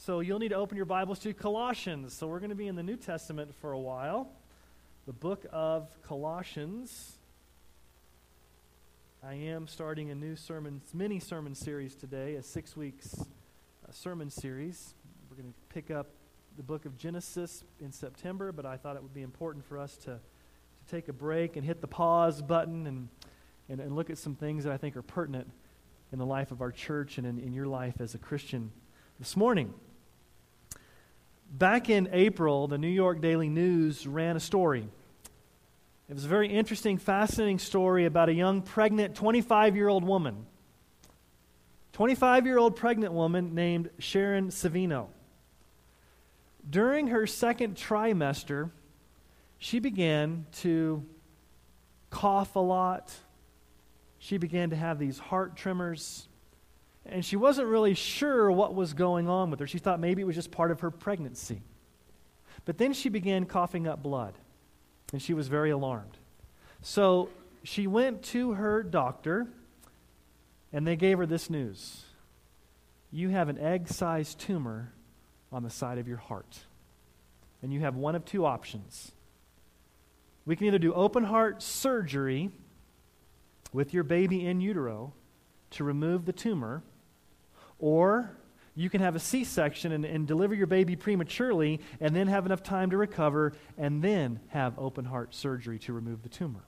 So you'll need to open your Bibles to Colossians. So we're going to be in the New Testament for a while. The book of Colossians. I am starting a new sermon, mini sermon series today, a six weeks uh, sermon series. We're going to pick up the book of Genesis in September, but I thought it would be important for us to, to take a break and hit the pause button and, and, and look at some things that I think are pertinent in the life of our church and in, in your life as a Christian this morning. Back in April, the New York Daily News ran a story. It was a very interesting, fascinating story about a young, pregnant 25 year old woman. 25 year old pregnant woman named Sharon Savino. During her second trimester, she began to cough a lot. She began to have these heart tremors and she wasn't really sure what was going on with her. She thought maybe it was just part of her pregnancy. But then she began coughing up blood, and she was very alarmed. So she went to her doctor, and they gave her this news You have an egg sized tumor on the side of your heart, and you have one of two options. We can either do open heart surgery with your baby in utero to remove the tumor or you can have a C section and, and, deliver your baby prematurely and then have enough time to recover and then have open heart surgery to remove the tumor.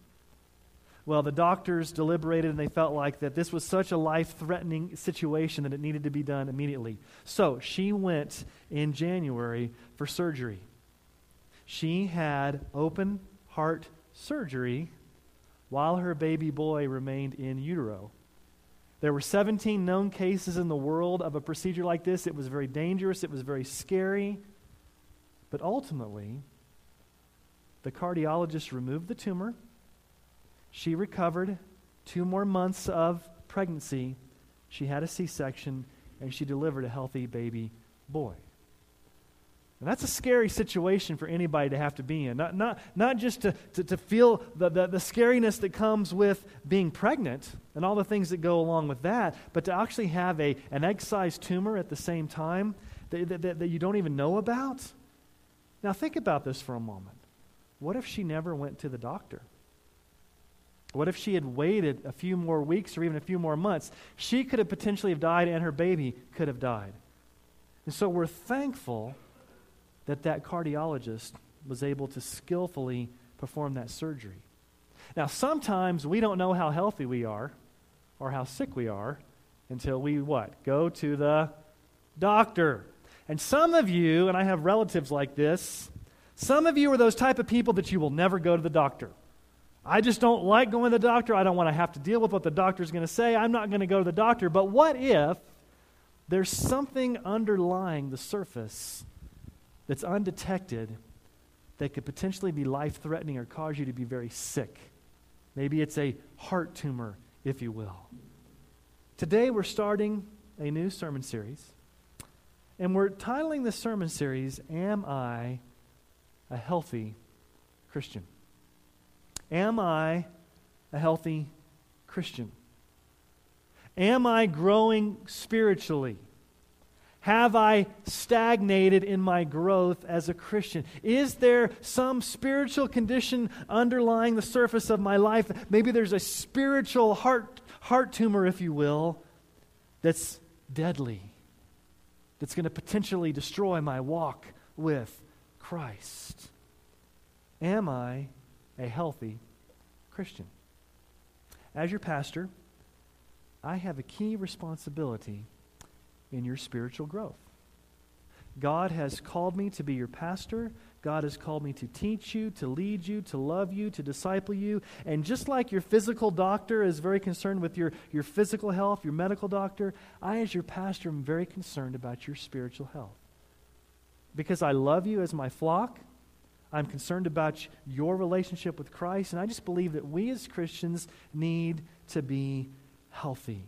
Well, the doctors deliberated and they felt like that this was such a life threatening situation that it needed to be done immediately. So she went in January for surgery. She had open heart surgery while her baby boy remained in utero. There were 17 known cases in the world of a procedure like this. It was very dangerous, it was very scary. But ultimately, the cardiologist removed the tumor. She recovered two more months of pregnancy. She had a C section, and she delivered a healthy baby boy. And that's a scary situation for anybody to have to be in. Not, not, not just to, to, to feel the, the, the, scariness that comes with being pregnant and all the things that go along with that, but to actually have a, an egg sized tumor at the same time that, that, that you don't even know about. Now, think about this for a moment. What if she never went to the doctor? What if she had waited a few more weeks or even a few more months? She could have potentially have died and her baby could have died. And so we're thankful that that cardiologist was able to skillfully perform that surgery. Now, sometimes we don't know how healthy we are or how sick we are until we what? Go to the doctor. And some of you, and I have relatives like this, some of you are those type of people that you will never go to the doctor. I just don't like going to the doctor. I don't want to have to deal with what the doctor's going to say. I'm not going to go to the doctor. But what if there's something underlying the surface that's undetected that could potentially be life threatening or cause you to be very sick. Maybe it's a heart tumor, if you will. Today we're starting a new sermon series, and we're titling this sermon series, Am I a Healthy Christian? Am I a healthy Christian? Am I growing spiritually? Have I stagnated in my growth as a Christian? Is there some spiritual condition underlying the surface of my life? Maybe there's a spiritual heart, heart tumor, if you will, that's deadly, that's going to potentially destroy my walk with Christ. Am I a healthy Christian? As your pastor, I have a key responsibility in your spiritual growth. God has called me to be your pastor. God has called me to teach you, to lead you, to love you, to disciple you. And just like your physical doctor is very concerned with your, your physical health, your medical doctor, I, as your pastor, am very concerned about your spiritual health. because I love you as my flock. I'm concerned about your relationship with Christ, and I just believe that we as Christians need to be healthy.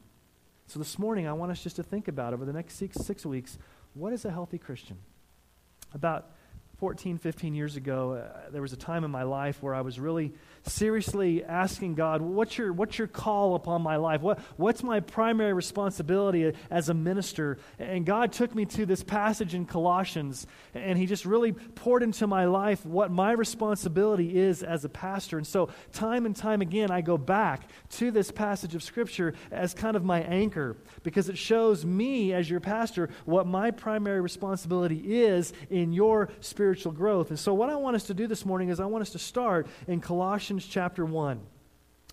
So this morning, I want us just to think about over the next six, six weeks what is a healthy Christian? About 14, 15 years ago, uh, there was a time in my life where I was really seriously asking God, what's your, what's your call upon my life? What, what's my primary responsibility as a minister? And God took me to this passage in Colossians, and He just really poured into my life what my responsibility is as a pastor. And so, time and time again, I go back to this passage of Scripture as kind of my anchor because it shows me, as your pastor, what my primary responsibility is in your spiritual spiritual growth. And so, what I want us to do this morning is I want us to start in Colossians chapter 1.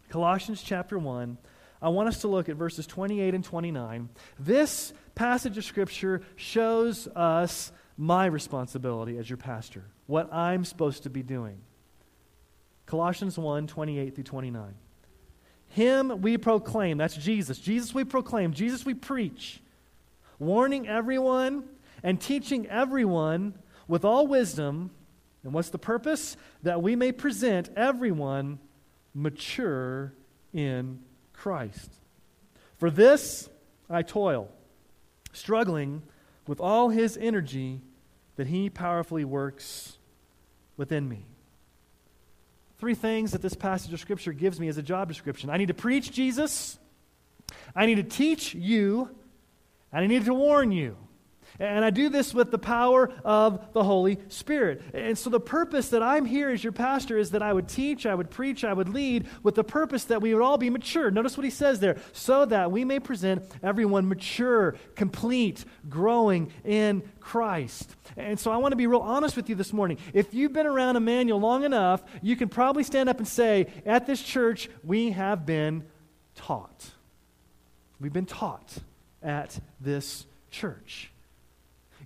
Colossians chapter 1. I want us to look at verses 28 and 29. This passage of Scripture shows us my responsibility as your pastor, what I'm supposed to be doing. Colossians 1 28 through 29. Him we proclaim, that's Jesus. Jesus we proclaim, Jesus we preach, warning everyone and teaching everyone with all wisdom. And what's the purpose? That we may present everyone mature in Christ. For this I toil, struggling with all his energy that he powerfully works within me. Three things that this passage of Scripture gives me as a job description I need to preach Jesus, I need to teach you, and I need to warn you. And I do this with the power of the Holy Spirit. And so, the purpose that I'm here as your pastor is that I would teach, I would preach, I would lead with the purpose that we would all be mature. Notice what he says there so that we may present everyone mature, complete, growing in Christ. And so, I want to be real honest with you this morning. If you've been around Emmanuel long enough, you can probably stand up and say, At this church, we have been taught. We've been taught at this church.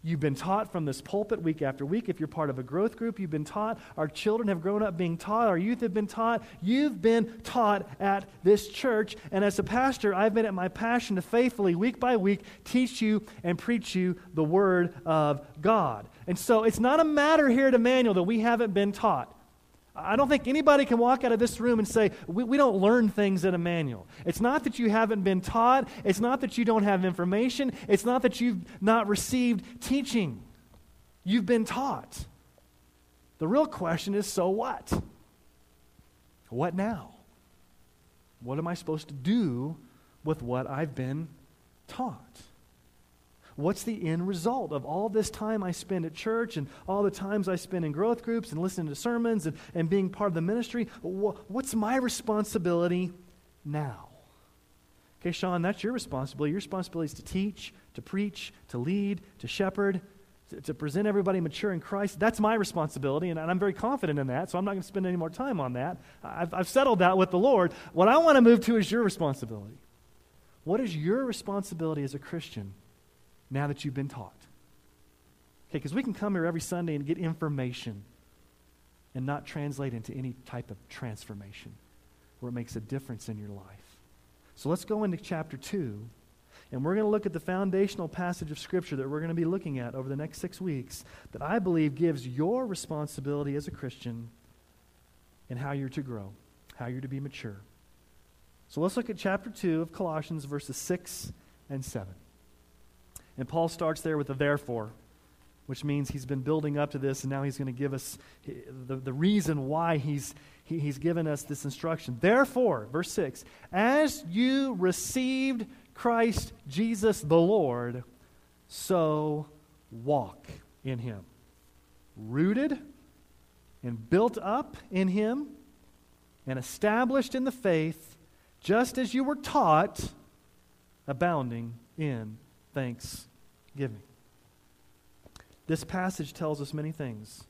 You've been taught from this pulpit week after week. If you're part of a growth group, you've been taught. Our children have grown up being taught. Our youth have been taught. You've been taught at this church. And as a pastor, I've been at my passion to faithfully, week by week, teach you and preach you the Word of God. And so it's not a matter here at Emmanuel that we haven't been taught. I don't think anybody can walk out of this room and say, we, we, don't learn things in Emmanuel. It's not that you haven't been taught. It's not that you don't have information. It's not that you've not received teaching. You've been taught. The real question is so what? What now? What am I supposed to do with what I've been taught? What's the end result of all this time I spend at church and all the times I spend in growth groups and listening to sermons and, and being part of the ministry? What's my responsibility now? Okay, Sean, that's your responsibility. Your responsibility is to teach, to preach, to lead, to shepherd, to, to present everybody mature in Christ. That's my responsibility, and, and I'm very confident in that, so I'm not going to spend any more time on that. I've, I've settled that with the Lord. What I want to move to is your responsibility. What is your responsibility as a Christian now that you've been taught. Okay, because we can come here every Sunday and get information and not translate into any type of transformation where it makes a difference in your life. So let's go into chapter 2, and we're going to look at the foundational passage of Scripture that we're going to be looking at over the next six weeks that I believe gives your responsibility as a Christian and how you're to grow, how you're to be mature. So let's look at chapter 2 of Colossians, verses 6 and 7. And Paul starts there with a therefore, which means he's been building up to this, and now he's going to give us the, the reason why he's, he, he's given us this instruction. Therefore, verse 6 as you received Christ Jesus the Lord, so walk in him. Rooted and built up in him and established in the faith, just as you were taught, abounding in thanksgiving. This passage tells us many things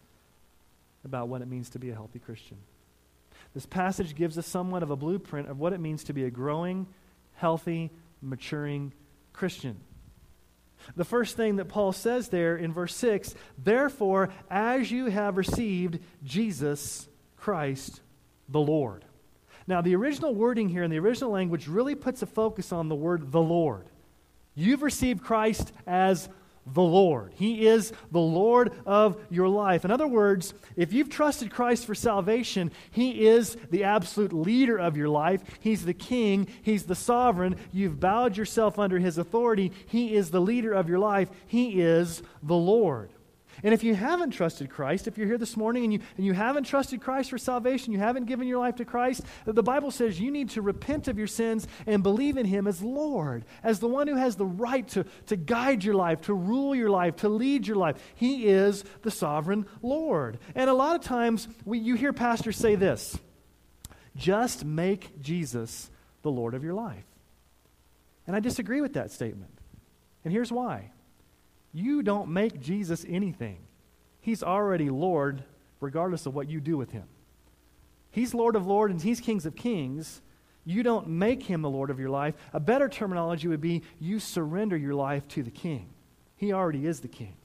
about what it means to be a healthy Christian. This passage gives us somewhat of a blueprint of what it means to be a growing, healthy, maturing Christian. The first thing that Paul says there in verse 6 therefore, as you have received Jesus Christ the Lord. Now, the original wording here in the original language really puts a focus on the word the Lord. You've received Christ as the Lord. He is the Lord of your life. In other words, if you've trusted Christ for salvation, He is the absolute leader of your life. He's the king, He's the sovereign. You've bowed yourself under His authority. He is the leader of your life. He is the Lord. And if you haven't trusted Christ, if you're here this morning and you, and you haven't trusted Christ for salvation, you haven't given your life to Christ, the Bible says you need to repent of your sins and believe in Him as Lord, as the one who has the right to, to guide your life, to rule your life, to lead your life. He is the sovereign Lord. And a lot of times we, you hear pastors say this just make Jesus the Lord of your life. And I disagree with that statement. And here's why. You don't make Jesus anything. He's already Lord, regardless of what you do with him. He's Lord of lords and he's Kings of kings. You don't make him the Lord of your life. A better terminology would be you surrender your life to the King. He already is the King.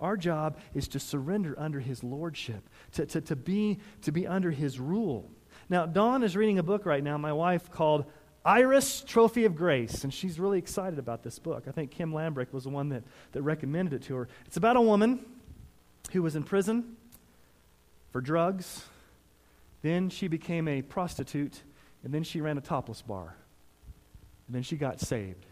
Our job is to surrender under his lordship, to, to, to, be, to be under his rule. Now, Dawn is reading a book right now, my wife, called Iris Trophy of Grace, and she's really excited about this book. I think Kim Lambrick was the one that, that recommended it to her. It's about a woman who was in prison for drugs. Then she became a prostitute, and then she ran a topless bar. And then she got saved.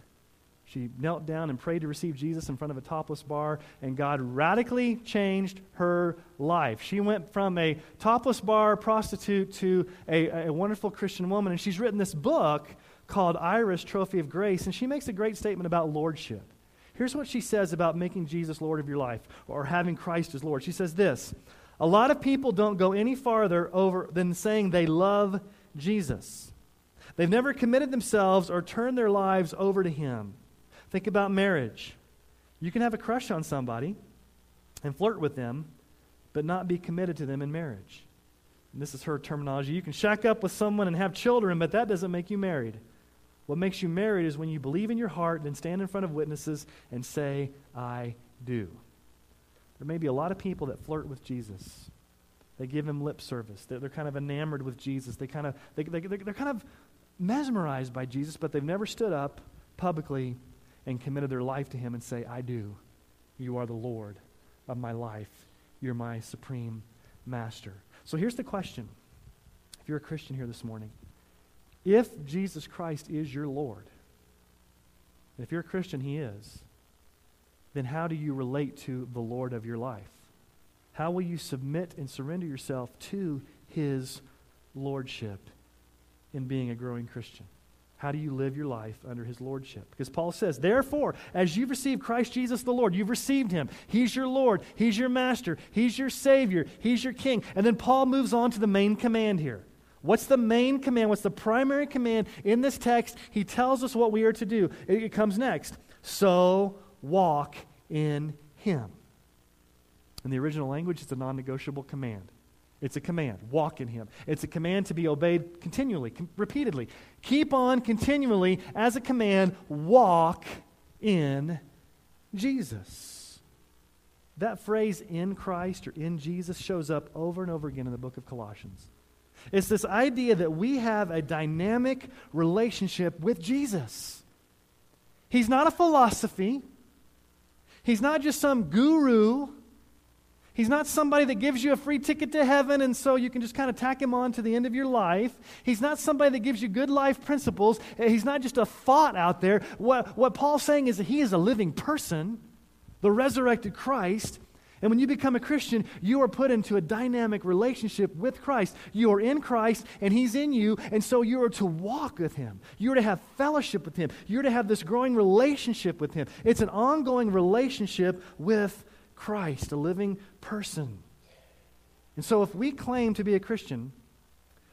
She knelt down and prayed to receive Jesus in front of a topless bar, and God radically changed her life. She went from a topless bar prostitute to a, a wonderful Christian woman, and she's written this book called Iris Trophy of Grace, and she makes a great statement about lordship. Here's what she says about making Jesus Lord of your life or having Christ as Lord. She says this A lot of people don't go any farther over than saying they love Jesus. They've never committed themselves or turned their lives over to Him. Think about marriage. You can have a crush on somebody and flirt with them, but not be committed to them in marriage. And this is her terminology. You can shack up with someone and have children, but that doesn't make you married. What makes you married is when you believe in your heart and stand in front of witnesses and say, I do. There may be a lot of people that flirt with Jesus. They give him lip service. They're, they're kind of enamored with Jesus. They kind of, they, they, they're kind of mesmerized by Jesus, but they've never stood up publicly and committed their life to Him and say, I do. You are the Lord of my life. You're my supreme master. So here's the question if you're a Christian here this morning, if Jesus Christ is your Lord, and if you're a Christian, He is, then how do you relate to the Lord of your life? How will you submit and surrender yourself to His Lordship in being a growing Christian? How do you live your life under his lordship? Because Paul says, Therefore, as you've received Christ Jesus the Lord, you've received him. He's your Lord, he's your master, he's your Savior, he's your King. And then Paul moves on to the main command here. What's the main command? What's the primary command in this text? He tells us what we are to do. It, comes next. So walk in him. In the original language, it's a non negotiable command. It's a command. Walk in Him. It's a command to be obeyed continually, com- repeatedly. Keep on continually as a command. Walk in Jesus. That phrase, in Christ or in Jesus, shows up over and over again in the book of Colossians. It's this idea that we have a dynamic relationship with Jesus. He's not a philosophy, He's not just some guru He's not somebody that gives you a free ticket to heaven and so you can just kind of tack him on to the end of your life. He's not somebody that gives you good life principles. Eh, he's not just a thought out there. What, what Paul's saying is that he is a living person, the resurrected Christ. And when you become a Christian, you are put into a dynamic relationship with Christ. You are in Christ and He's in you, and so you are to walk with Him. You are to have fellowship with Him. You're to have this growing relationship with Him. It's an ongoing relationship with Christ, a living person. And so, if we claim to be a Christian,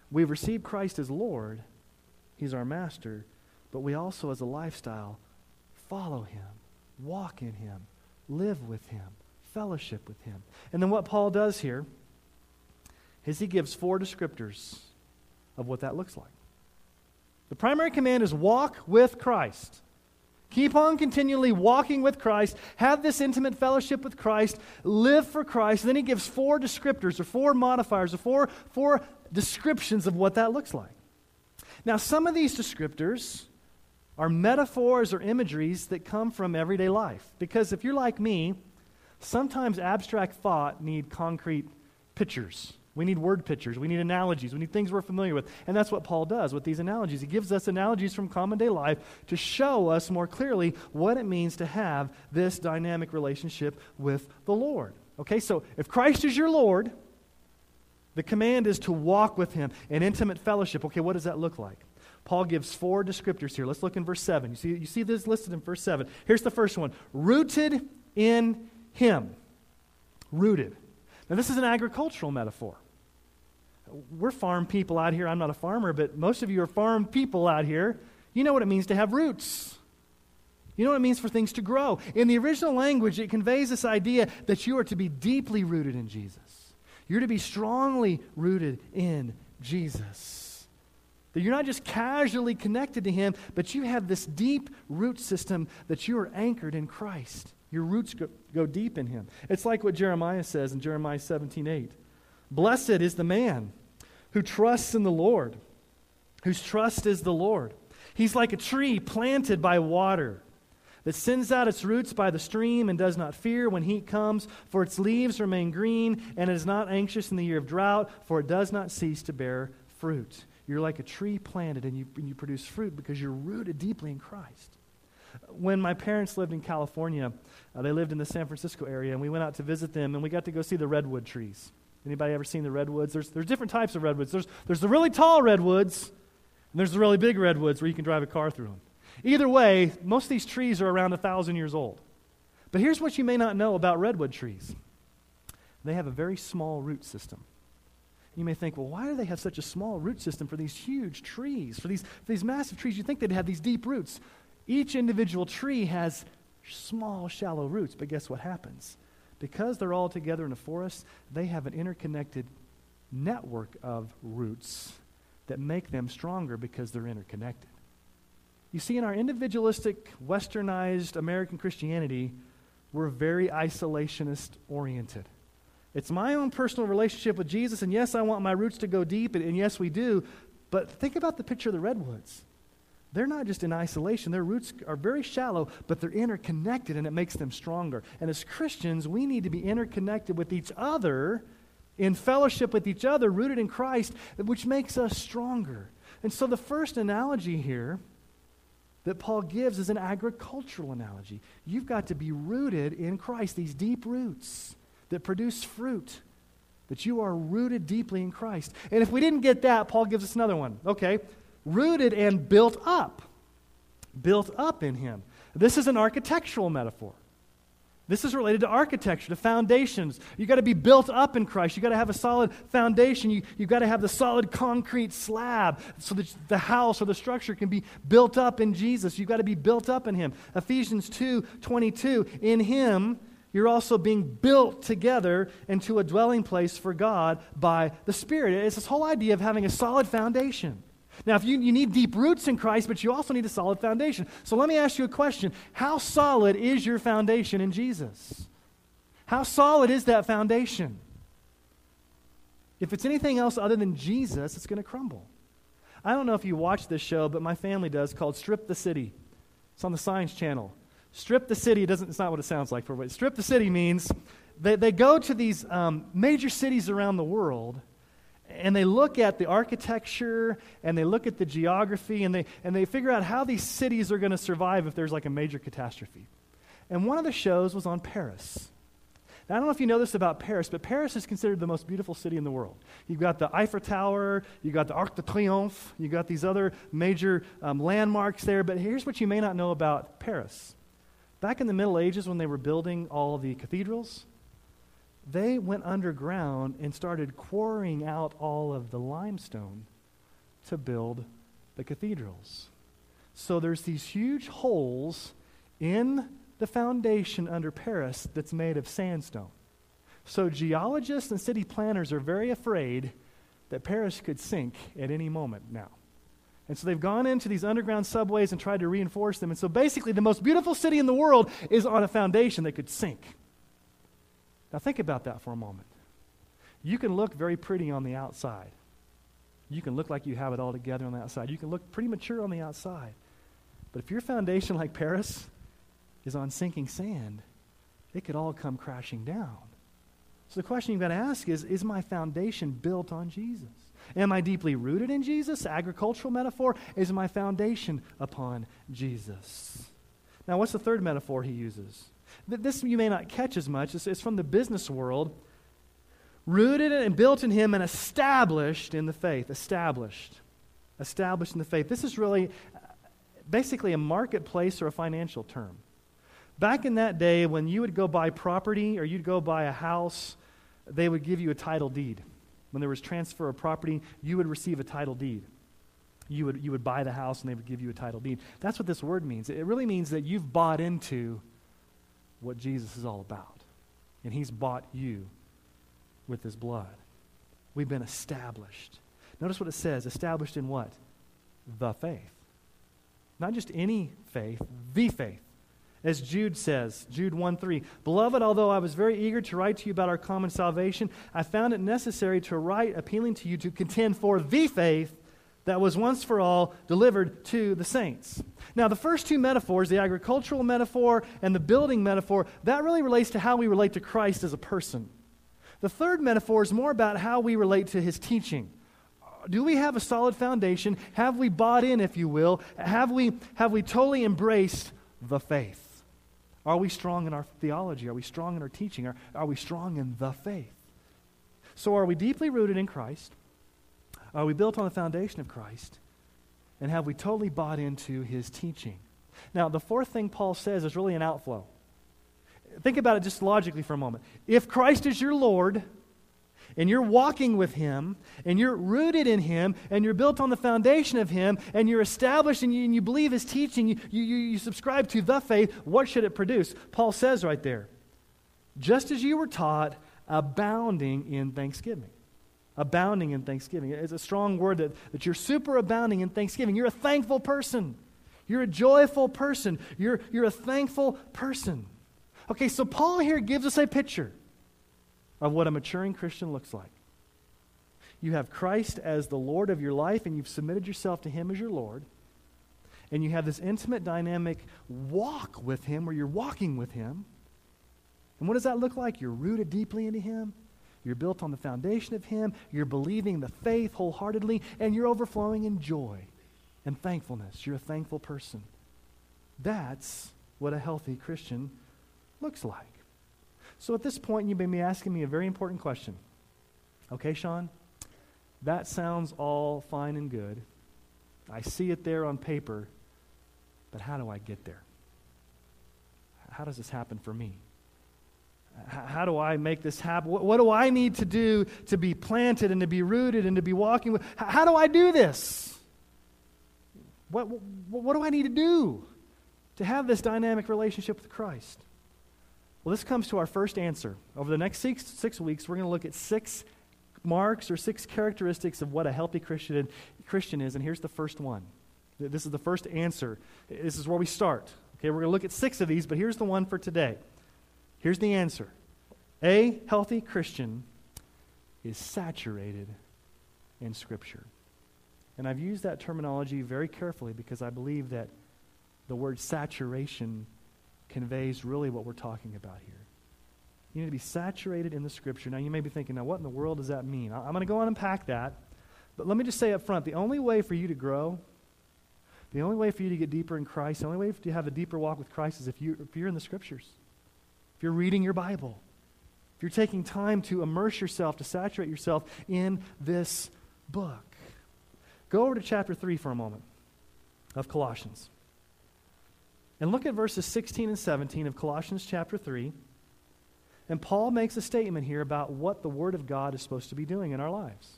we've received Christ as Lord, He's our master, but we also, as a lifestyle, follow Him, walk in Him, live with Him, fellowship with Him. And then what Paul does here is he gives four descriptors of what that looks like. The primary command is walk with Christ. Keep on continually walking with Christ, have this intimate fellowship with Christ, live for Christ. And then he gives four descriptors or four modifiers or four, four descriptions of what that looks like. Now, some of these descriptors are metaphors or imageries that come from everyday life. Because if you're like me, sometimes abstract thought need concrete pictures. We need word pictures. We need analogies. We need things we're familiar with. And that's what Paul does with these analogies. He gives us analogies from common day life to show us more clearly what it means to have this dynamic relationship with the Lord. Okay, so if Christ is your Lord, the command is to walk with him in intimate fellowship. Okay, what does that look like? Paul gives four descriptors here. Let's look in verse 7. You see, you see this listed in verse 7. Here's the first one rooted in him. Rooted. Now, this is an agricultural metaphor. We're farm people out here. I'm not a farmer, but most of you are farm people out here. You know what it means to have roots. You know what it means for things to grow. In the original language, it conveys this idea that you are to be deeply rooted in Jesus. You're to be strongly rooted in Jesus. That you're not just casually connected to Him, but you have this deep root system that you are anchored in Christ. Your roots go, go deep in Him. It's like what Jeremiah says in Jeremiah 17 8. Blessed is the man who trusts in the Lord, whose trust is the Lord. He's like a tree planted by water that sends out its roots by the stream and does not fear when heat comes, for its leaves remain green, and it is not anxious in the year of drought, for it does not cease to bear fruit. You're like a tree planted, and you, and you produce fruit because you're rooted deeply in Christ. When my parents lived in California, uh, they lived in the San Francisco area, and we went out to visit them, and we got to go see the redwood trees. Anybody ever seen the redwoods? There's, there's different types of redwoods. There's, there's the really tall redwoods, and there's the really big redwoods where you can drive a car through them. Either way, most of these trees are around a thousand years old. But here's what you may not know about redwood trees they have a very small root system. You may think, well, why do they have such a small root system for these huge trees? For these, for these massive trees, you'd think they'd have these deep roots. Each individual tree has small, shallow roots, but guess what happens? Because they're all together in a forest, they have an interconnected network of roots that make them stronger because they're interconnected. You see, in our individualistic, westernized American Christianity, we're very isolationist oriented. It's my own personal relationship with Jesus, and yes, I want my roots to go deep, and, and yes, we do. But think about the picture of the redwoods. They're not just in isolation. Their roots are very shallow, but they're interconnected, and it makes them stronger. And as Christians, we need to be interconnected with each other, in fellowship with each other, rooted in Christ, which makes us stronger. And so the first analogy here that Paul gives is an agricultural analogy. You've got to be rooted in Christ, these deep roots that produce fruit, that you are rooted deeply in Christ. And if we didn't get that, Paul gives us another one. Okay, rooted and built up. Built up in Him. This is an architectural metaphor. This is related to architecture, to foundations. You've got to be built up in Christ. You've got to have a solid foundation. You, have got to have the solid concrete slab so that the house or the structure can be built up in Jesus. You've got to be built up in Him. Ephesians 2 22. In Him, you're also being built together into a dwelling place for God by the Spirit. It's this whole idea of having a solid foundation. Now, if you, you need deep roots in Christ, but you also need a solid foundation. So let me ask you a question How solid is your foundation in Jesus? How solid is that foundation? If it's anything else other than Jesus, it's going to crumble. I don't know if you watch this show, but my family does called Strip the City. It's on the Science Channel. Strip the City doesn't, it's not what it sounds like for what Strip the City means they, they go to these um, major cities around the world and they look at the architecture and they look at the geography and they, and they figure out how these cities are going to survive if there's like a major catastrophe. And one of the shows was on Paris. I don't know if you know this about Paris, but Paris is considered the most beautiful city in the world. You've got the Eiffel Tower, you've got the Arc de Triomphe, you've got these other major um, landmarks there. But here's what you may not know about Paris. Back in the Middle Ages, when they were building all the cathedrals, they went underground and started quarrying out all of the limestone to build the cathedrals. So there's these huge holes in the foundation under Paris that's made of sandstone. So geologists and city planners are very afraid that Paris could sink at any moment now. And so they've gone into these underground subways and tried to reinforce them. And so basically, the most beautiful city in the world is on a foundation that could sink. Now, think about that for a moment. You can look very pretty on the outside. You can look like you have it all together on the outside. You can look pretty mature on the outside. But if your foundation, like Paris, is on sinking sand, it could all come crashing down. So the question you've got to ask is Is my foundation built on Jesus? Am I deeply rooted in Jesus? Agricultural metaphor. Is my foundation upon Jesus? Now, what's the third metaphor he uses? This you may not catch as much. It's, from the business world. Rooted and built in him and established in the faith. Established. Established in the faith. This is really uh, basically a marketplace or a financial term. Back in that day, when you would go buy property or you'd go buy a house, they would give you a title deed. When there was transfer of property, you would receive a title deed. You would, you would buy the house and they would give you a title deed. That's what this word means. It really means that you've bought into what Jesus is all about. And he's bought you with his blood. We've been established. Notice what it says established in what? The faith. Not just any faith, the faith. As Jude says, Jude 1 3, Beloved, although I was very eager to write to you about our common salvation, I found it necessary to write appealing to you to contend for the faith that was once for all delivered to the saints. Now, the first two metaphors, the agricultural metaphor and the building metaphor, that really relates to how we relate to Christ as a person. The third metaphor is more about how we relate to his teaching. Do we have a solid foundation? Have we bought in, if you will? Have we, have we totally embraced the faith? Are we strong in our theology? Are we strong in our teaching? Are, are we strong in the faith? So, are we deeply rooted in Christ? Are we built on the foundation of Christ? And have we totally bought into his teaching? Now, the fourth thing Paul says is really an outflow. Think about it just logically for a moment. If Christ is your Lord, and you're walking with Him, and you're rooted in Him, and you're built on the foundation of Him, and you're established and you, and you believe His teaching, you, you, you subscribe to the faith, what should it produce? Paul says right there, just as you were taught, abounding in thanksgiving. Abounding in thanksgiving. It's a strong word that, that you're super abounding in thanksgiving. You're a thankful person. You're a joyful person. You're, you're a thankful person. Okay, so Paul here gives us a picture of what a maturing Christian looks like. You have Christ as the Lord of your life, and you've submitted yourself to Him as your Lord. And you have this intimate, dynamic walk with Him where you're walking with Him. And what does that look like? You're rooted deeply into Him. You're built on the foundation of Him. You're believing the faith wholeheartedly, and you're overflowing in joy and thankfulness. You're a thankful person. That's what a healthy Christian looks like. So at this point, you may be asking me a very important question. Okay, Sean, that sounds all fine and good. I see it there on paper, but how do I get there? How does this happen for me? How do I make this happen? What, do I need to do to be planted and to be rooted and to be walking with? How do I do this? What, what, do I need to do to have this dynamic relationship with Christ? Well, this comes to our first answer. Over the next six, six weeks, we're going to look at six marks or six characteristics of what a healthy Christian, Christian is, and here's the first one. This is the first answer. This is where we start. Okay, we're going to look at six of these, but here's the one for today. Here's the answer A healthy Christian is saturated in Scripture. And I've used that terminology very carefully because I believe that the word saturation conveys really what we're talking about here. You need to be saturated in the Scripture. Now, you may be thinking, now, what in the world does that mean? I'm going to go on and unpack that. But let me just say up front the only way for you to grow, the only way for you to get deeper in Christ, the only way to have a deeper walk with Christ is if, you, if you're in the Scriptures, if you're reading your Bible, if you're taking time to immerse yourself, to saturate yourself in this book. Go over to chapter 3 for a moment of Colossians. And look at verses 16 and 17 of Colossians chapter 3. And Paul makes a statement here about what the Word of God is supposed to be doing in our lives.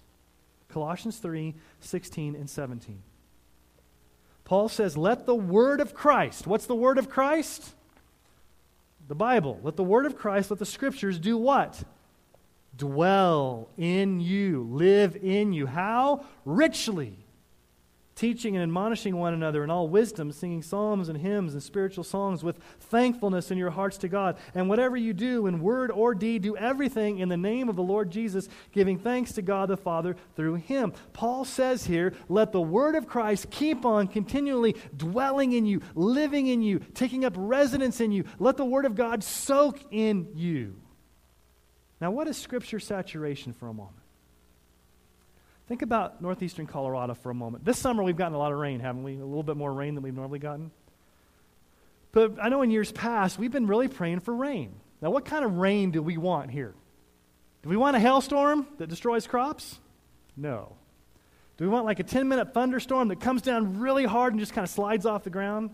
Colossians 3 16 and 17. Paul says, Let the Word of Christ, what's the Word of Christ? The Bible. Let the Word of Christ, let the Scriptures do what? Dwell in you, live in you. How? Richly teaching and admonishing one another in all wisdom, singing psalms and hymns and spiritual songs with thankfulness in your hearts to God. And whatever you do in word or deed, do everything in the name of the Lord Jesus, giving thanks to God the Father through him. Paul says here, let the word of Christ keep on continually dwelling in you, living in you, taking up residence in you. Let the word of God soak in you. Now, what is scripture saturation for a moment? Think about northeastern Colorado for a moment. This summer we've gotten a lot of rain, haven't we? A little bit more rain than we've normally gotten. But I know in years past we've been really praying for rain. Now, what kind of rain do we want here? Do we want a hailstorm that destroys crops? No. Do we want like a 10 minute thunderstorm that comes down really hard and just kind of slides off the ground?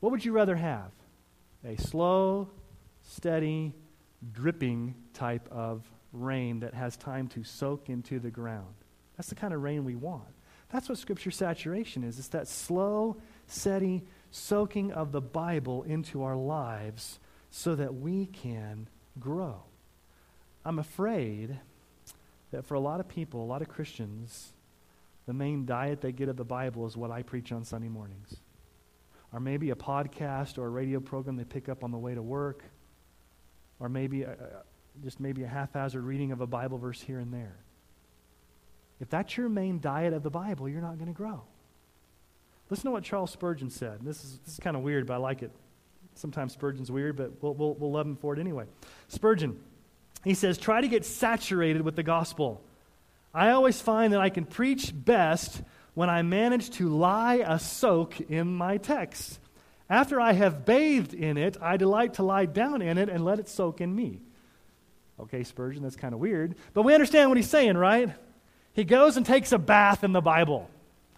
What would you rather have? A slow, steady, dripping type of rain that has time to soak into the ground. That's the kind of rain we want. That's what Scripture saturation is. It's that slow, steady soaking of the Bible into our lives so that we can grow. I'm afraid that for a lot of people, a lot of Christians, the main diet they get of the Bible is what I preach on Sunday mornings. Or maybe a podcast or a radio program they pick up on the way to work. Or maybe a, just maybe a haphazard reading of a Bible verse here and there. If that's your main diet of the Bible, you're not going to grow. Listen to what Charles Spurgeon said. This is, this is kind of weird, but I like it. Sometimes Spurgeon's weird, but we'll, we'll, we'll love him for it anyway. Spurgeon, he says, try to get saturated with the gospel. I always find that I can preach best when I manage to lie a soak in my text. After I have bathed in it, I delight to lie down in it and let it soak in me. Okay, Spurgeon, that's kind of weird. But we understand what he's saying, right? He goes and takes a bath in the Bible.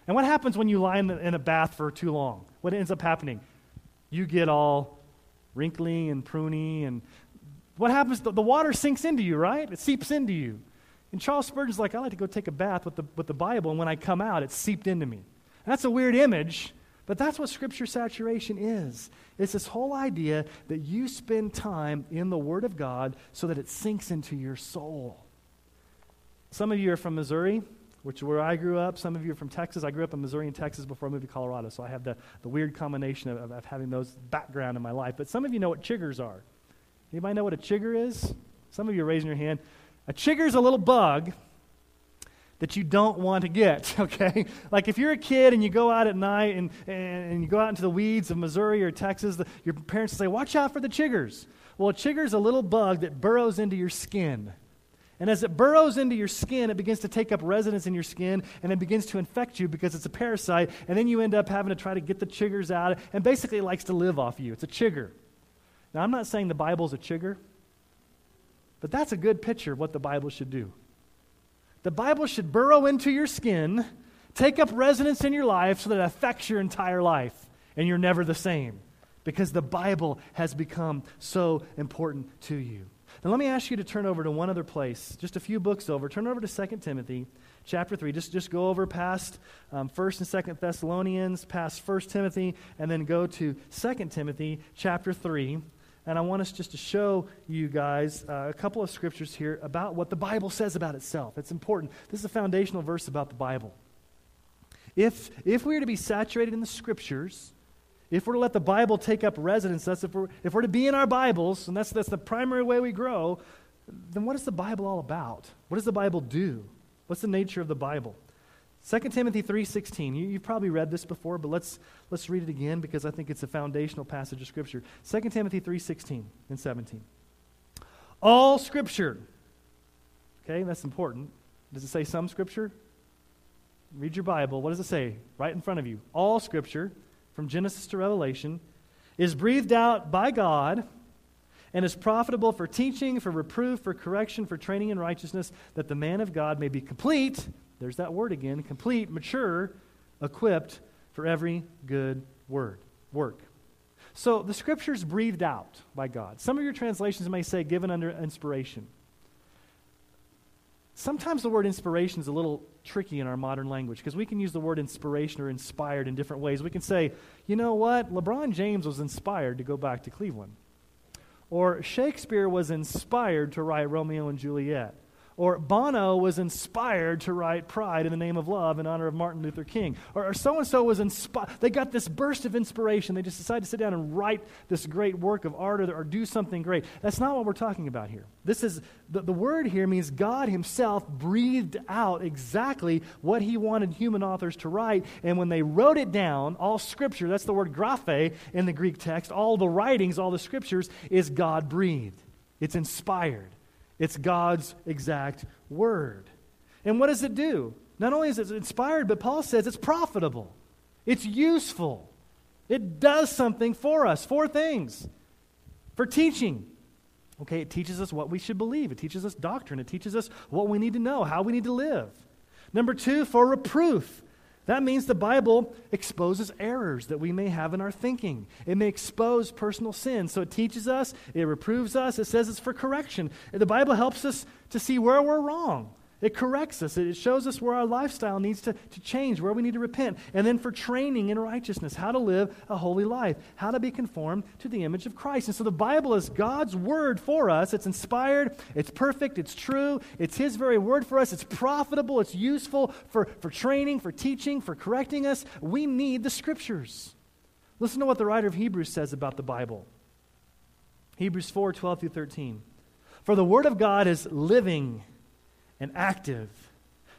And what happens when you lie in, the, in a bath for too long? What ends up happening? You get all wrinkly and pruny, and what happens? The, the water sinks into you, right? It seeps into you. And Charles Spurgeon's like, I like to go take a bath with the, with the Bible, and when I come out, it's seeped into me. That's a weird image, but that's what Scripture saturation is. It's this whole idea that you spend time in the Word of God so that it sinks into your soul. Some of you are from Missouri, which is where I grew up. Some of you are from Texas. I grew up in Missouri and Texas before I moved to Colorado, so I have the, the weird combination of, of having those background in my life. But some of you know what chiggers are. Anybody know what a chigger is? Some of you are raising your hand. A chigger is a little bug that you don't want to get, okay? Like if you're a kid and you go out at night and, and, and you go out into the weeds of Missouri or Texas, the, your parents say, watch out for the chiggers. Well, a chigger is a little bug that burrows into your skin. And as it burrows into your skin, it begins to take up residence in your skin and it begins to infect you because it's a parasite. And then you end up having to try to get the chiggers out. And basically, it likes to live off you. It's a chigger. Now, I'm not saying the Bible's a chigger, but that's a good picture of what the Bible should do. The Bible should burrow into your skin, take up residence in your life so that it affects your entire life and you're never the same because the Bible has become so important to you. Now, let me ask you to turn over to one other place, just a few books over. Turn over to 2 Timothy chapter 3. Just, just go over past um, 1st and 2nd Thessalonians, past 1 Timothy, and then go to 2 Timothy chapter 3. And I want us just to show you guys uh, a couple of scriptures here about what the Bible says about itself. It's important. This is a foundational verse about the Bible. If, if we are to be saturated in the scriptures, if we're to let the Bible take up residence, that's if we're, if we're to be in our Bibles, and that's, that's the primary way we grow, then what is the Bible all about? What does the Bible do? What's the nature of the Bible? 2 Timothy 3.16. You, you've probably read this before, but let's, let's read it again because I think it's a foundational passage of Scripture. 2 Timothy 3.16 and 17. All Scripture. Okay, that's important. Does it say some Scripture? Read your Bible. What does it say? Right in front of you. All Scripture from Genesis to Revelation, is breathed out by God and is profitable for teaching, for reproof, for correction, for training in righteousness, that the man of God may be complete. There's that word again complete, mature, equipped for every good word, work. So the scriptures breathed out by God. Some of your translations may say given under inspiration. Sometimes the word inspiration is a little tricky in our modern language because we can use the word inspiration or inspired in different ways. We can say, you know what, LeBron James was inspired to go back to Cleveland. Or Shakespeare was inspired to write Romeo and Juliet. Or Bono was inspired to write Pride in the Name of Love in honor of Martin Luther King. Or so and so was inspired. They got this burst of inspiration. They just decided to sit down and write this great work of art or, or do something great. That's not what we're talking about here. This is the, the word here means God Himself breathed out exactly what He wanted human authors to write. And when they wrote it down, all scripture, that's the word graphe in the Greek text, all the writings, all the scriptures, is God breathed. It's inspired. It's God's exact word. And what does it do? Not only is it inspired, but Paul says it's profitable, it's useful, it does something for us. Four things for teaching. Okay, it teaches us what we should believe. It teaches us doctrine. It teaches us what we need to know, how we need to live. Number two, for reproof. That means the Bible exposes errors that we may have in our thinking. It may expose personal sins. So it teaches us, it reproves us, it says it's for correction. The Bible helps us to see where we're wrong. It corrects us. It shows us where our lifestyle needs to, to change, where we need to repent. And then for training in righteousness, how to live a holy life, how to be conformed to the image of Christ. And so the Bible is God's word for us. It's inspired, it's perfect, it's true, it's His very word for us. It's profitable, it's useful for, for training, for teaching, for correcting us. We need the scriptures. Listen to what the writer of Hebrews says about the Bible Hebrews 4 12 through 13. For the word of God is living and active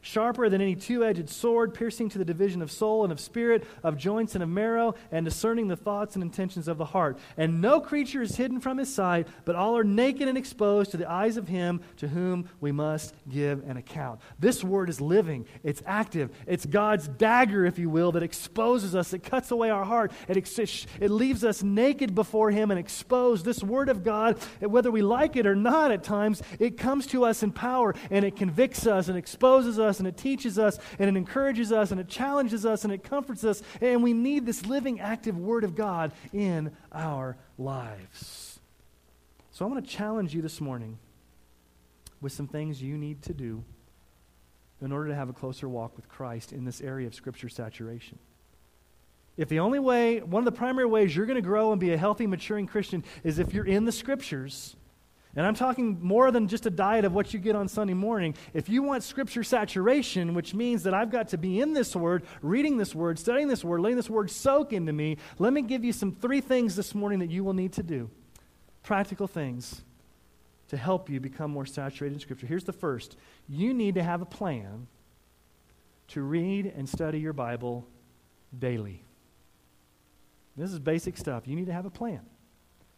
sharper than any two edged sword, piercing to the division of soul and of spirit, of joints and of marrow, and discerning the thoughts and intentions of the heart. And no creature is hidden from his sight, but all are naked and exposed to the eyes of him to whom we must give an account. This word is living, it's active, it's God's dagger, if you will, that exposes us, it cuts away our heart, it, ex- it leaves us naked before him and exposed. This word of God, whether we like it or not at times, it comes to us in power and it convicts us and exposes us and it teaches us and it encourages us and it challenges us and it comforts us. And we need this living, active Word of God in our lives. So I want to challenge you this morning with some things you need to do in order to have a closer walk with Christ in this area of Scripture saturation. If the only way, one of the primary ways you're going to grow and be a healthy, maturing Christian is if you're in the Scriptures, and I'm talking more than just a diet of what you get on Sunday morning. If you want scripture saturation, which means that I've got to be in this word, reading this word, studying this word, letting this word soak into me, let me give you some three things this morning that you will need to do. Practical things to help you become more saturated in scripture. Here's the first you need to have a plan to read and study your Bible daily. This is basic stuff. You need to have a plan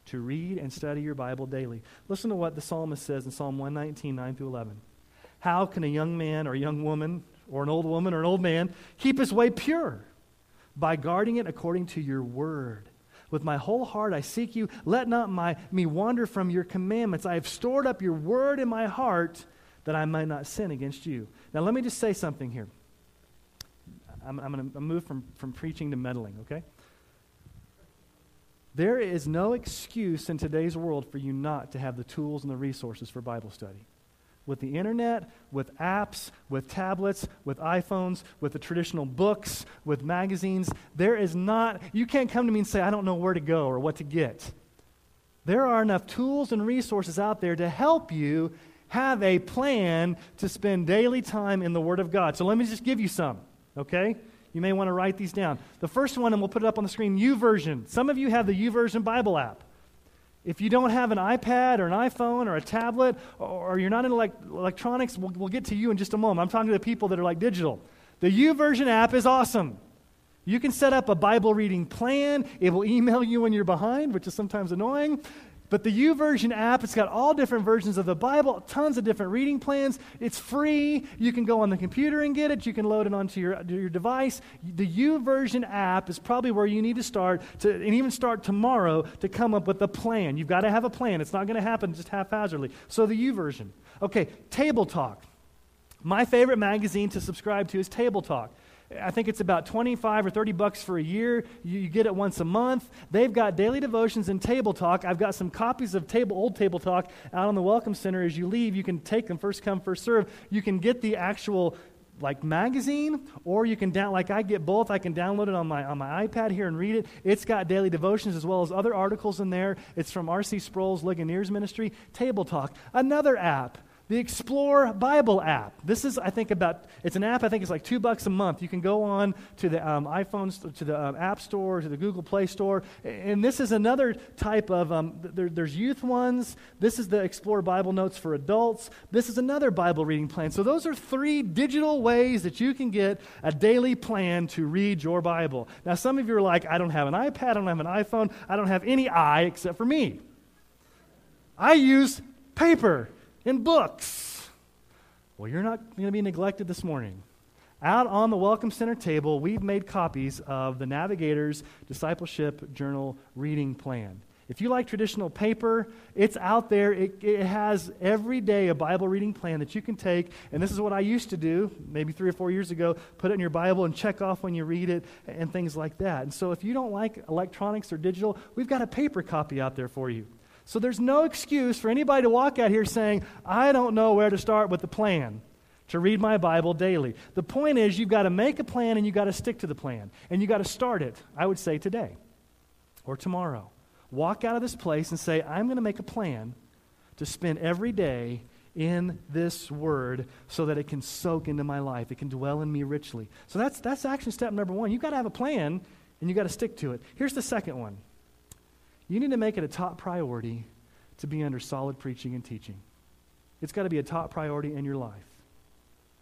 to read and study your Bible daily. Listen to what the psalmist says in Psalm 119, 9 through 11. How can a young man or a young woman or an old woman or an old man keep his way pure? By guarding it according to your word. With my whole heart I seek you. Let not my, me wander from your commandments. I have stored up your word in my heart that I might not sin against you. Now, let me just say something here. I'm, I'm going to move from, from preaching to meddling, okay? There is no excuse in today's world for you not to have the tools and the resources for Bible study. With the internet, with apps, with tablets, with iPhones, with the traditional books, with magazines, there is not, you can't come to me and say, I don't know where to go or what to get. There are enough tools and resources out there to help you have a plan to spend daily time in the Word of God. So let me just give you some, okay? You may want to write these down. The first one, and we'll put it up on the screen U YouVersion. Some of you have the YouVersion Bible app. If you don't have an iPad or an iPhone or a tablet, or, you're not into electronics, we'll, we'll get to you in just a moment. I'm talking to the people that are like digital. The YouVersion app is awesome. You can set up a Bible reading plan. It will email you when you're behind, which is sometimes annoying. But the YouVersion app, it's got all different versions of the Bible, tons of different reading plans. It's free. You can go on the computer and get it. You can load it onto your, your device. The YouVersion app is probably where you need to start, to, and even start tomorrow, to come up with a plan. You've got to have a plan. It's not going to happen just haphazardly. So the YouVersion. Okay, Table Talk. My favorite magazine to subscribe to is Table Talk. I think it's about 25 or 30 bucks for a year. You, you, get it once a month. They've got daily devotions and table talk. I've got some copies of table, old table talk out on the Welcome Center. As you leave, you can take them first come, first serve. You can get the actual like magazine or you can like i get both i can download it on my on my ipad here and read it it's got daily devotions as well as other articles in there it's from rc sproul's Ligonier's ministry table talk another app The Explore Bible app. This is, I think, about, it's an app, I think it's like two bucks a month. You can go on to the um, iPhones, to the um, App Store, to the Google Play Store. And this is another type of, um, there, there's youth ones. This is the Explore Bible Notes for adults. This is another Bible reading plan. So those are three digital ways that you can get a daily plan to read your Bible. Now, some of you are like, I don't have an iPad, I don't have an iPhone, I don't have any i except for me. I use paper in books. Well, you're not going to be neglected this morning. Out on the Welcome Center table, we've made copies of the Navigator's Discipleship Journal Reading Plan. If you like traditional paper, it's out there. It, it, has every day a Bible reading plan that you can take. And this is what I used to do maybe three or four years ago put it in your Bible and check off when you read it and things like that. And so if you don't like electronics or digital, we've got a paper copy out there for you. So there's no excuse for anybody to walk out here saying, I don't know where to start with the plan to read my Bible daily. The point is, you've got to make a plan and you've got to stick to the plan. And you've got to start it, I would say, today or tomorrow. Walk out of this place and say, I'm going to make a plan to spend every day in this word so that it can soak into my life. It can dwell in me richly. So that's, that's action step number one. You've got to have a plan and you've got to stick to it. Here's the second one you need to make it a top priority to be under solid preaching and teaching. It's got to be a top priority in your life.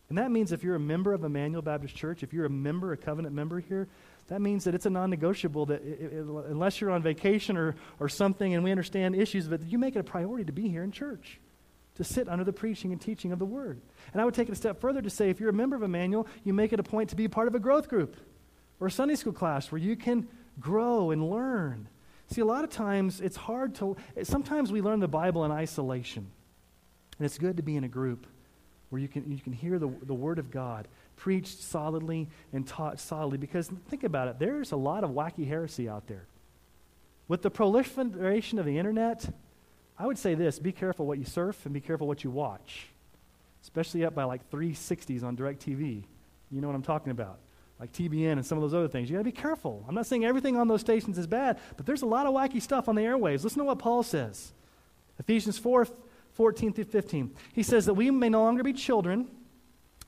And that means if you're a member of Emmanuel Baptist Church, if you're a member, a covenant member here, that means that it's a non negotiable that it, it, unless you're on vacation or, or something and we understand issues, but you make it a priority to be here in church, to sit under the preaching and teaching of the Word. And I would take it a step further to say if you're a member of Emmanuel, you make it a point to be part of a growth group or a Sunday school class where you can grow and learn See, a lot of times it's hard to, sometimes we learn the Bible in isolation. And it's good to be in a group where you can, you can hear the, the Word of God preached solidly and taught solidly. Because think about it, there's a lot of wacky heresy out there. With the proliferation of the internet, I would say this be careful what you surf and be careful what you watch, especially up by like 360s on DirecTV. You know what I'm talking about like TBN and some of those other things. You got to be careful. I'm not saying everything on those stations is bad, but there's a lot of wacky stuff on the airwaves. Listen to what Paul says Ephesians 4 14 through 15. He says that we may no longer be children,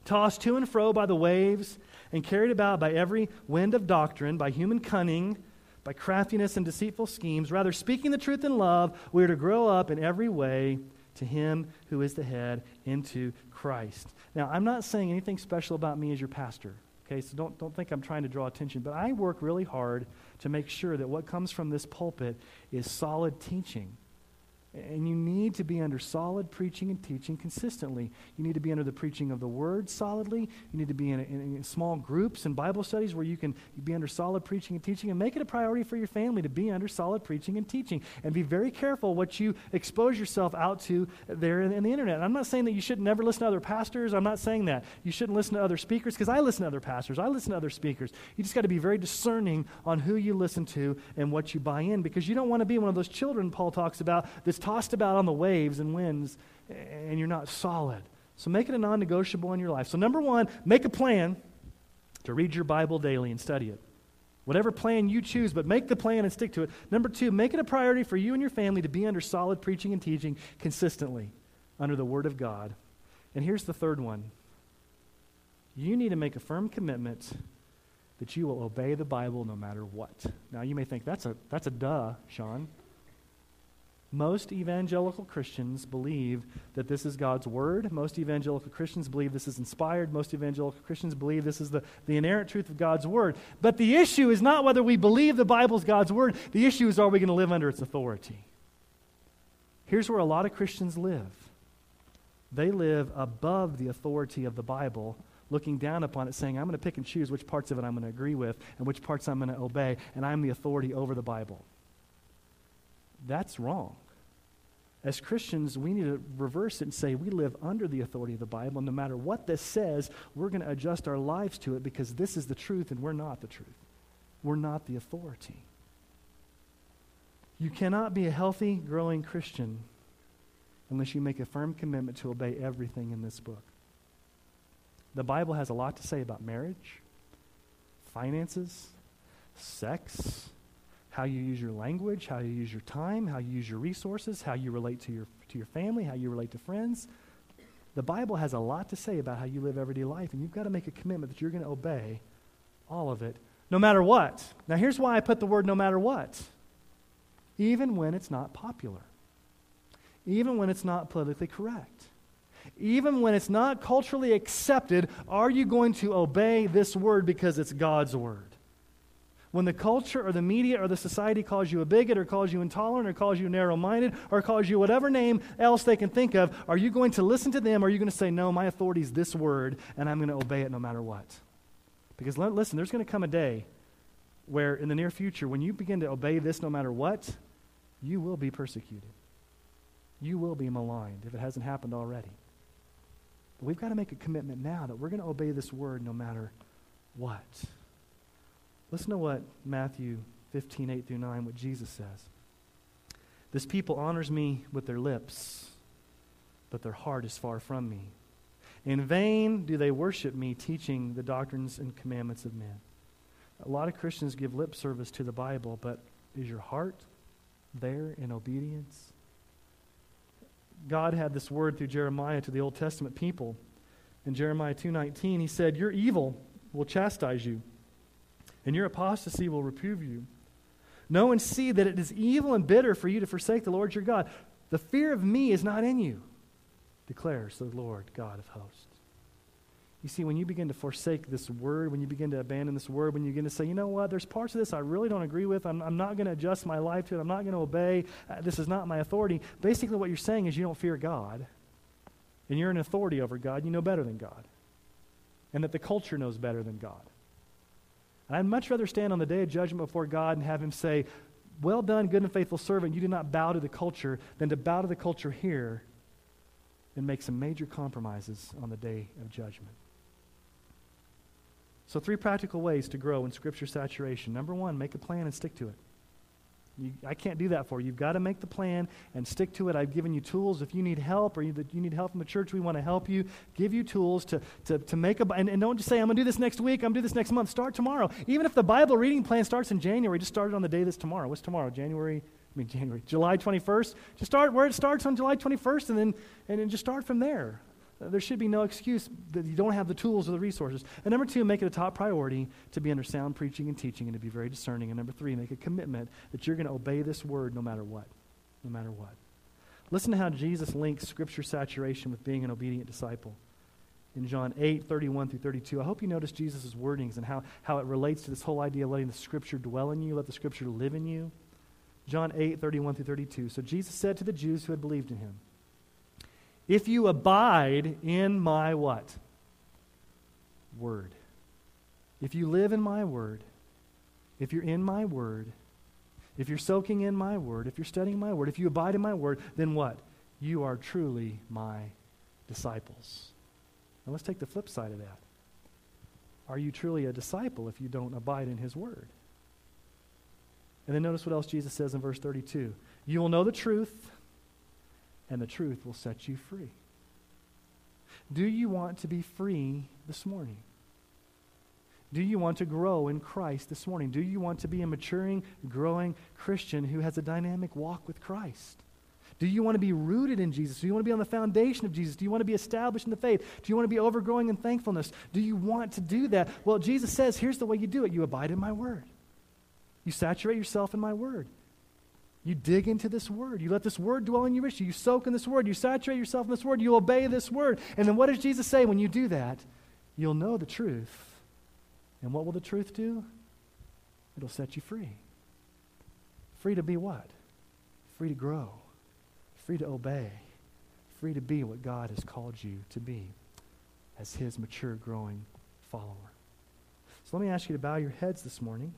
tossed to and fro by the waves, and carried about by every wind of doctrine, by human cunning, by craftiness and deceitful schemes. Rather, speaking the truth in love, we are to grow up in every way to Him who is the head, into Christ. Now, I'm not saying anything special about me as your pastor. Okay, so don't, don't think I'm trying to draw attention, but I work really hard to make sure that what comes from this pulpit is solid teaching. And you need to be under solid preaching and teaching consistently. You need to be under the preaching of the word solidly. You need to be in, in, in, small groups and Bible studies where you can be under solid preaching and teaching. And make it a priority for your family to be under solid preaching and teaching. And be very careful what you expose yourself out to there in, in the internet. And I'm not saying that you should never listen to other pastors. I'm not saying that. You shouldn't listen to other speakers because I listen to other pastors. I listen to other speakers. You just got to be very discerning on who you listen to and what you buy in because you don't want to be one of those children Paul talks about that's tossed about on the waves and winds, and you're not solid. So make it a non negotiable in your life. So, number one, make a plan to read your Bible daily and study it. Whatever plan you choose, but make the plan and stick to it. Number two, make it a priority for you and your family to be under solid preaching and teaching consistently under the Word of God. And here's the third one you need to make a firm commitment that you will obey the Bible no matter what. Now, you may think that's a, that's a duh, Sean. Most evangelical Christians believe that this is God's word. Most evangelical Christians believe this is inspired. Most evangelical Christians believe this is the, the inerrant truth of God's word. But the issue is not whether we believe the Bible is God's word. The issue is are we going to live under its authority? Here's where a lot of Christians live they live above the authority of the Bible looking down upon it, saying, I'm going to pick and choose which parts of it I'm going to agree with and which parts I'm going to obey, and I'm the authority over the Bible. That's wrong. As Christians, we need to reverse it and say we live under the authority of the Bible. No matter what this says, we're going to adjust our lives to it because this is the truth and we're not the truth. We're not the authority. You cannot be a healthy, growing Christian unless you make a firm commitment to obey everything in this book. The Bible has a lot to say about marriage, finances, sex, how you use your language, how you use your time, how you use your resources, how you relate to your, to your family, how you relate to friends. The Bible has a lot to say about how you live everyday life, and you've got to make a commitment that you're going to obey all of it, no matter what. Now, here's why I put the word no matter what. Even when it's not popular, even when it's not politically correct, even when it's not culturally accepted, are you going to obey this word because it's God's word? When the culture or the media or the society calls you a bigot or calls you intolerant or calls you narrow minded or calls you whatever name else they can think of, are you going to listen to them or are you going to say, No, my authority is this word and I'm going to obey it no matter what? Because listen, there's going to come a day where in the near future, when you begin to obey this no matter what, you will be persecuted. You will be maligned if it hasn't happened already. But we've got to make a commitment now that we're going to obey this word no matter what. Listen to what Matthew 15, 8 through 9, what Jesus says. This people honors me with their lips, but their heart is far from me. In vain do they worship me, teaching the doctrines and commandments of men. A lot of Christians give lip service to the Bible, but is your heart there in obedience? God had this word through Jeremiah to the Old Testament people. In Jeremiah 2:19, he said, "Your evil will chastise you, and your apostasy will reprove you. Know and see that it is evil and bitter for you to forsake the Lord your God. The fear of me is not in you, declares the Lord God of hosts. You see, when you begin to forsake this word, when you begin to abandon this word, when you begin to say, you know what, there's parts of this I really don't agree with, I'm, I'm not going to adjust my life to it, I'm not going to obey, uh, this is not my authority. Basically, what you're saying is you don't fear God, and you're an authority over God, you know better than God, and that the culture knows better than God. And I'd much rather stand on the day of judgment before God and have Him say, Well done, good and faithful servant. You did not bow to the culture, than to bow to the culture here and make some major compromises on the day of judgment. So, three practical ways to grow in Scripture saturation. Number one, make a plan and stick to it. You, I can't do that for you. You've got to make the plan and stick to it. I've given you tools. If you need help or you, you need help from the church, we want to help you. Give you tools to, to, to make a, and, and don't just say, I'm going to do this next week, I'm going to do this next month. Start tomorrow. Even if the Bible reading plan starts in January, just start it on the day that's tomorrow. What's tomorrow? January, I mean, January, July 21st. Just start where it starts on July 21st and then, and then just start from there. There should be no excuse that you don't have the tools or the resources. And number two, make it a top priority to be under sound preaching and teaching and to be very discerning. And number three, make a commitment that you're going to obey this word no matter what. No matter what. Listen to how Jesus links scripture saturation with being an obedient disciple. In John 8, 31 through 32, I hope you notice Jesus' wordings and how, how it relates to this whole idea of letting the scripture dwell in you, let the scripture live in you. John 8, 31 through 32. So Jesus said to the Jews who had believed in him, if you abide in my what? Word. If you live in my word, if you're in my word, if you're soaking in my word, if you're studying my word, if you abide in my word, then what? You are truly my disciples. Now let's take the flip side of that. Are you truly a disciple if you don't abide in his word? And then notice what else Jesus says in verse 32. You will know the truth, and the truth will set you free. Do you want to be free this morning? Do you want to grow in Christ this morning? Do you want to be a maturing, growing Christian who has a dynamic walk with Christ? Do you want to be rooted in Jesus? Do you want to be on the foundation of Jesus? Do you want to be established in the faith? Do you want to be overgrowing in thankfulness? Do you want to do that? Well, Jesus says, here's the way you do it you abide in my word, you saturate yourself in my word. You dig into this word. You let this word dwell in you richly. You soak in this word. You saturate yourself in this word. You obey this word. And then what does Jesus say when you do that? You'll know the truth. And what will the truth do? It'll set you free. Free to be what? Free to grow. Free to obey. Free to be what God has called you to be as his mature, growing follower. So let me ask you to bow your heads this morning.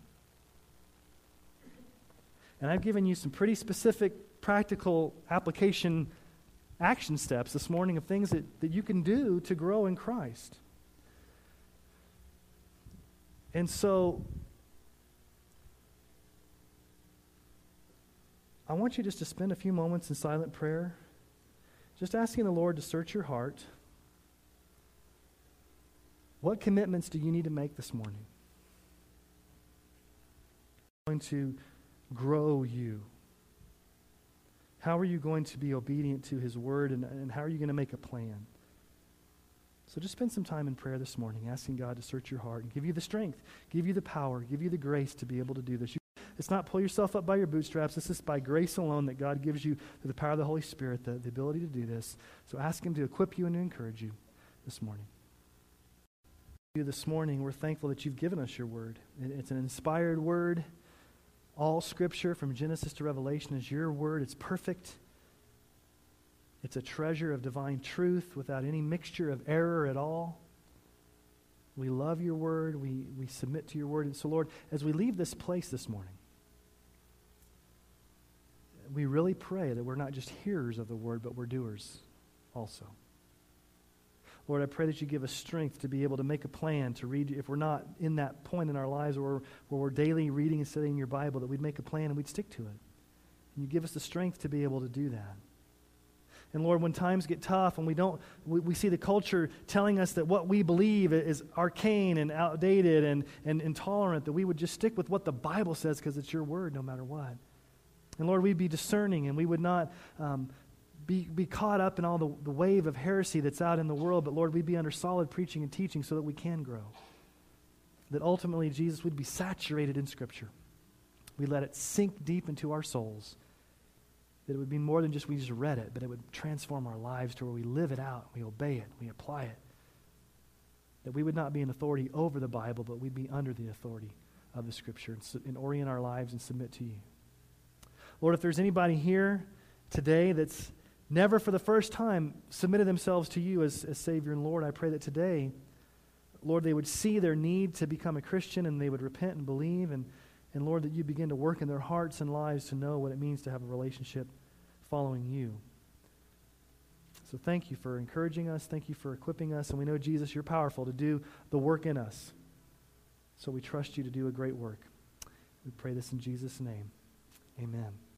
And I've given you some pretty specific, practical application action steps this morning of things that, that you can do to grow in Christ. And so, I want you just to spend a few moments in silent prayer, just asking the Lord to search your heart. What commitments do you need to make this morning? Going to grow you? How are you going to be obedient to His word, and, and how are you going to make a plan So just spend some time in prayer this morning, asking God to search your heart and give you the strength, give you the power, give you the grace to be able to do this. You, it's not pull yourself up by your bootstraps. This is by grace alone that God gives you, through the power of the Holy Spirit, the, the ability to do this. So ask Him to equip you and to encourage you this morning. You this morning, we're thankful that you've given us your word. It's an inspired word. All scripture from Genesis to Revelation is your word. It's perfect. It's a treasure of divine truth without any mixture of error at all. We love your word. We, we submit to your word. And so, Lord, as we leave this place this morning, we really pray that we're not just hearers of the word, but we're doers also. Lord, I pray that you give us strength to be able to make a plan to read. If we're not in that point in our lives where, where we're daily reading and studying your Bible, that we'd make a plan and we'd stick to it. And you give us the strength to be able to do that. And Lord, when times get tough and we don't, we, we, see the culture telling us that what we believe is arcane and outdated and, and intolerant, that we would just stick with what the Bible says because it's your word no matter what. And Lord, we'd be discerning and we would not um, be, be caught up in all the, the wave of heresy that's out in the world, but Lord, we'd be under solid preaching and teaching so that we can grow. That ultimately, Jesus would be saturated in Scripture. We let it sink deep into our souls that it would be more than just we just read it, but it would transform our lives to where we live it out, we obey it, we apply it. That we would not be an authority over the Bible, but we'd be under the authority of the Scripture and, and orient our lives and submit to you. Lord, if there's anybody here today that's never for the first time submitted themselves to you as, as Savior and Lord, I pray that today, Lord, they would see their need to become a Christian and they would repent and believe and and Lord, that you begin to work in their hearts and lives to know what it means to have a relationship following you. So thank you for encouraging us. Thank you for equipping us. And we know, Jesus, you're powerful to do the work in us. So we trust you to do a great work. We pray this in Jesus' name. Amen.